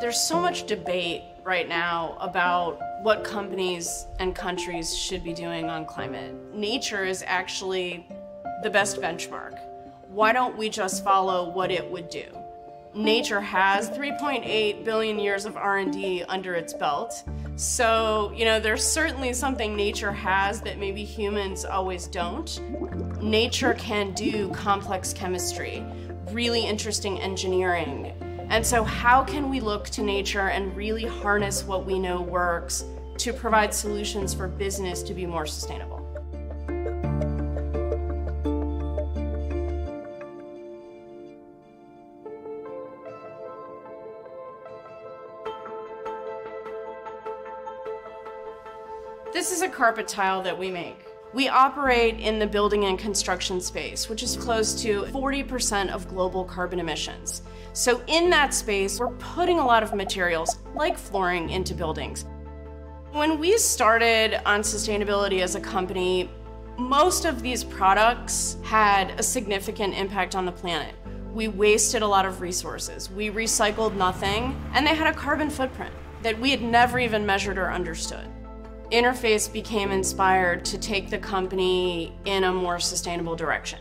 There's so much debate right now about what companies and countries should be doing on climate. Nature is actually the best benchmark. Why don't we just follow what it would do? Nature has 3.8 billion years of R&D under its belt. So, you know, there's certainly something nature has that maybe humans always don't. Nature can do complex chemistry, really interesting engineering, and so, how can we look to nature and really harness what we know works to provide solutions for business to be more sustainable? This is a carpet tile that we make. We operate in the building and construction space, which is close to 40% of global carbon emissions. So in that space, we're putting a lot of materials like flooring into buildings. When we started on sustainability as a company, most of these products had a significant impact on the planet. We wasted a lot of resources. We recycled nothing, and they had a carbon footprint that we had never even measured or understood. Interface became inspired to take the company in a more sustainable direction.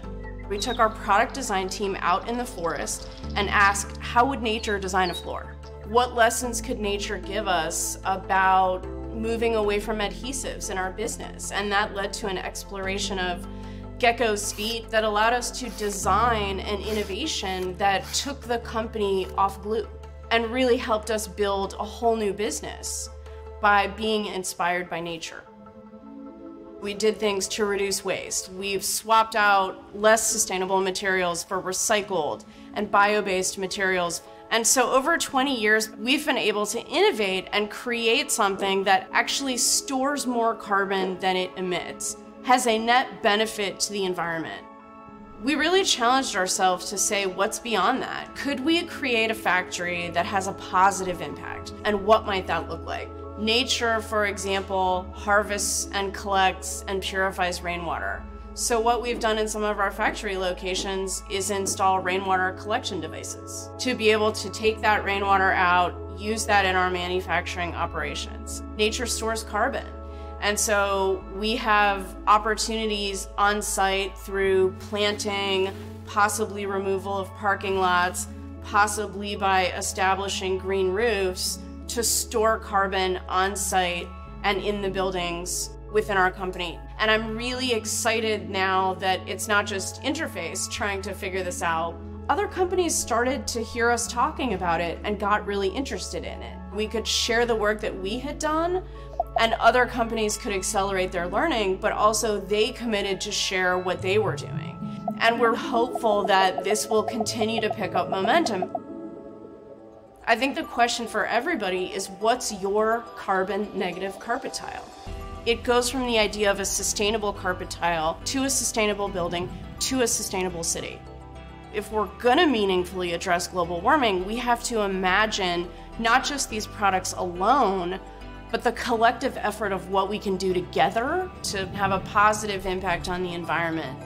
We took our product design team out in the forest and asked, how would nature design a floor? What lessons could nature give us about moving away from adhesives in our business? And that led to an exploration of Gecko's feet that allowed us to design an innovation that took the company off glue and really helped us build a whole new business by being inspired by nature. We did things to reduce waste. We've swapped out less sustainable materials for recycled and bio-based materials. And so over 20 years, we've been able to innovate and create something that actually stores more carbon than it emits, has a net benefit to the environment. We really challenged ourselves to say, what's beyond that? Could we create a factory that has a positive impact? And what might that look like? Nature, for example, harvests and collects and purifies rainwater. So what we've done in some of our factory locations is install rainwater collection devices to be able to take that rainwater out, use that in our manufacturing operations. Nature stores carbon. And so we have opportunities on site through planting, possibly removal of parking lots, possibly by establishing green roofs to store carbon on site and in the buildings within our company. And I'm really excited now that it's not just Interface trying to figure this out. Other companies started to hear us talking about it and got really interested in it. We could share the work that we had done, and other companies could accelerate their learning, but also they committed to share what they were doing. And we're hopeful that this will continue to pick up momentum. I think the question for everybody is what's your carbon negative carpet tile? It goes from the idea of a sustainable carpet tile to a sustainable building to a sustainable city. If we're gonna meaningfully address global warming, we have to imagine not just these products alone, but the collective effort of what we can do together to have a positive impact on the environment.